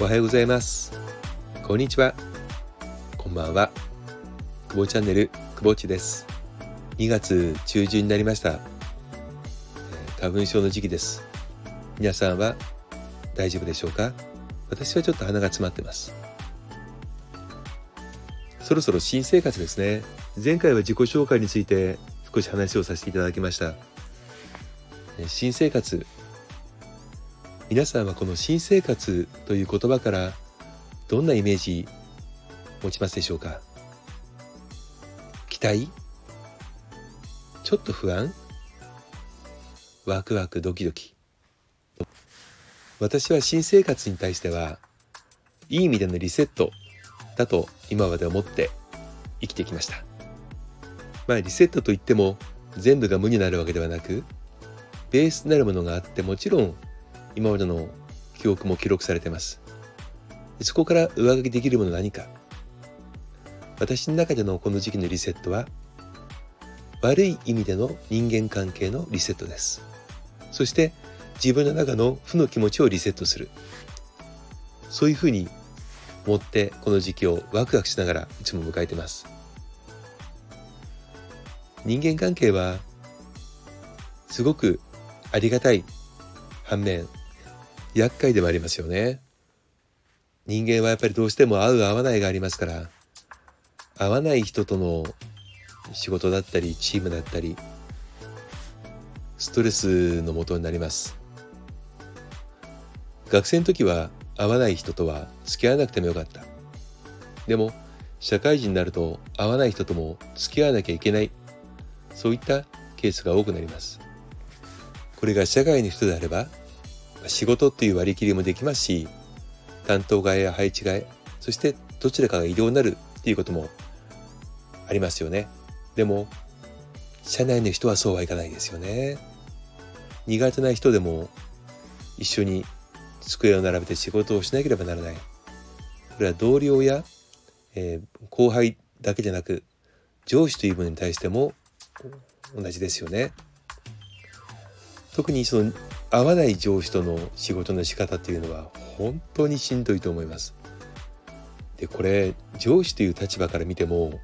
おはようございます。こんにちは。こんばんは。くぼチャンネルくぼっちです。2月中旬になりました。花粉症の時期です。皆さんは大丈夫でしょうか？私はちょっと鼻が詰まってます。そろそろ新生活ですね。前回は自己紹介について少し話をさせていただきました。新生活皆さんはこの新生活という言葉からどんなイメージ持ちますでしょうか？期待？ちょっと不安？ワクワクドキドキ？私は新生活に対してはいい意味でのリセットだと今まで思って生きてきました。まあリセットといっても全部が無になるわけではなくベースになるものがあってもちろん今までの記憶も記録されてます。そこから上書きできるもの何か？私の中でのこの時期のリセットは悪い意味での人間関係のリセットです。そして自分の中の負の気持ちをリセットする。そういうふうに思ってこの時期をワクワクしながらいつも迎えてます。人間関係はすごくありがたい反面厄介でもありますよね。人間はやっぱりどうしても合う合わないがありますから合わない人との仕事だったりチームだったりストレスのもとになります。学生の時は合わない人とは付き合わなくてもよかった。でも社会人になると合わない人とも付き合わなきゃいけない。そういったケースが多くなります。これが社外の人であれば仕事っていう割り切りもできますし担当替えや配置替えそしてどちらかが異動になるっていうこともありますよね。でも社内の人はそうはいかないですよね。苦手な人でも一緒に机を並べて仕事をしなければならない。これは同僚や、えー、後輩だけじゃなく上司というものに対しても同じですよね。特にその合わない上司との仕事の仕方っていうのは本当にしんどいと思います。でこれ上司という立場から見ても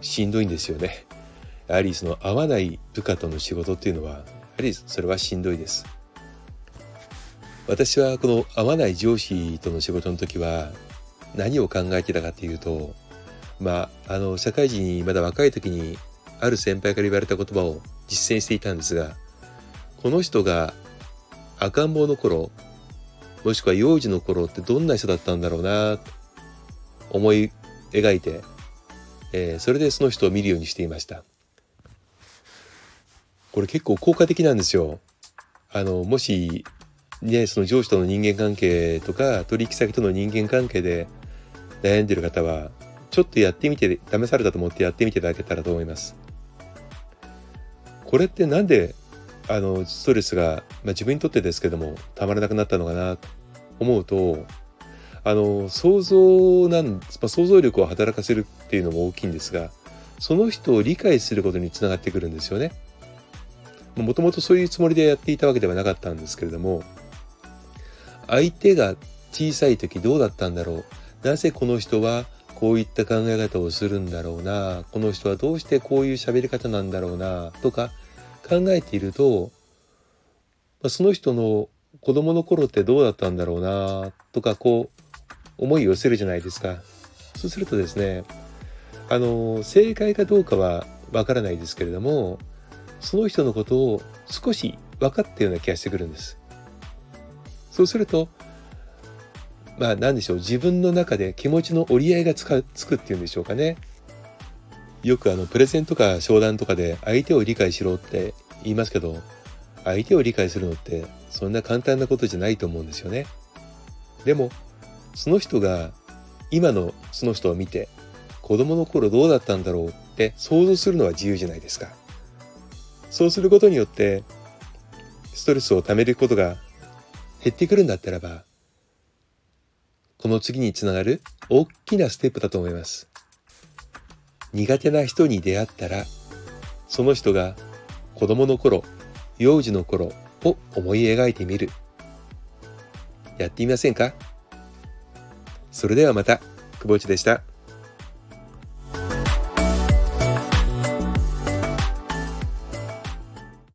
しんどいんですよね。やはりその合わない部下との仕事っていうのはやはりそれはしんどいです。私はこの合わない上司との仕事の時は何を考えてたかっていうとまああの社会人にまだ若い時にある先輩から言われた言葉を実践していたんですがこの人が赤ん坊の頃もしくは幼児の頃ってどんな人だったんだろうな思い描いて、えー、それでその人を見るようにしていました。これ結構効果的なんですよ。あのもしねその上司との人間関係とか取引先との人間関係で悩んでる方はちょっとやってみて試されたと思ってやってみていただけたらと思います。これってなんであのストレスが、まあ、自分にとってですけどもたまらなくなったのかなと思うとあの想像なん、まあ、想像力を働かせるっていうのも大きいんですがその人を理解することにつながってくるんですよね。もともとそういうつもりでやっていたわけではなかったんですけれども相手が小さい時どうだったんだろうなぜこの人はこういった考え方をするんだろうなこの人はどうしてこういう喋り方なんだろうなとか考えていると、まあ、その人の子供の頃ってどうだったんだろうなとかこう思いを寄せるじゃないですか。そうするとですねあの正解かどうかはわからないですけれどもその人のことを少し分かったような気がしてくるんです。そうするとまあ何でしょう自分の中で気持ちの折り合いがつかつくっていうんでしょうかね。よくあのプレゼンとか商談とかで相手を理解しろって言いますけど相手を理解するのってそんな簡単なことじゃないと思うんですよね。でもその人が今のその人を見て子供の頃どうだったんだろうって想像するのは自由じゃないですか。そうすることによってストレスを溜めることが減ってくるんだったらばこの次につながる大きなステップだと思います。苦手な人に出会ったらその人が子供の頃幼児の頃を思い描いてみるやってみませんか？それではまた久保内でした。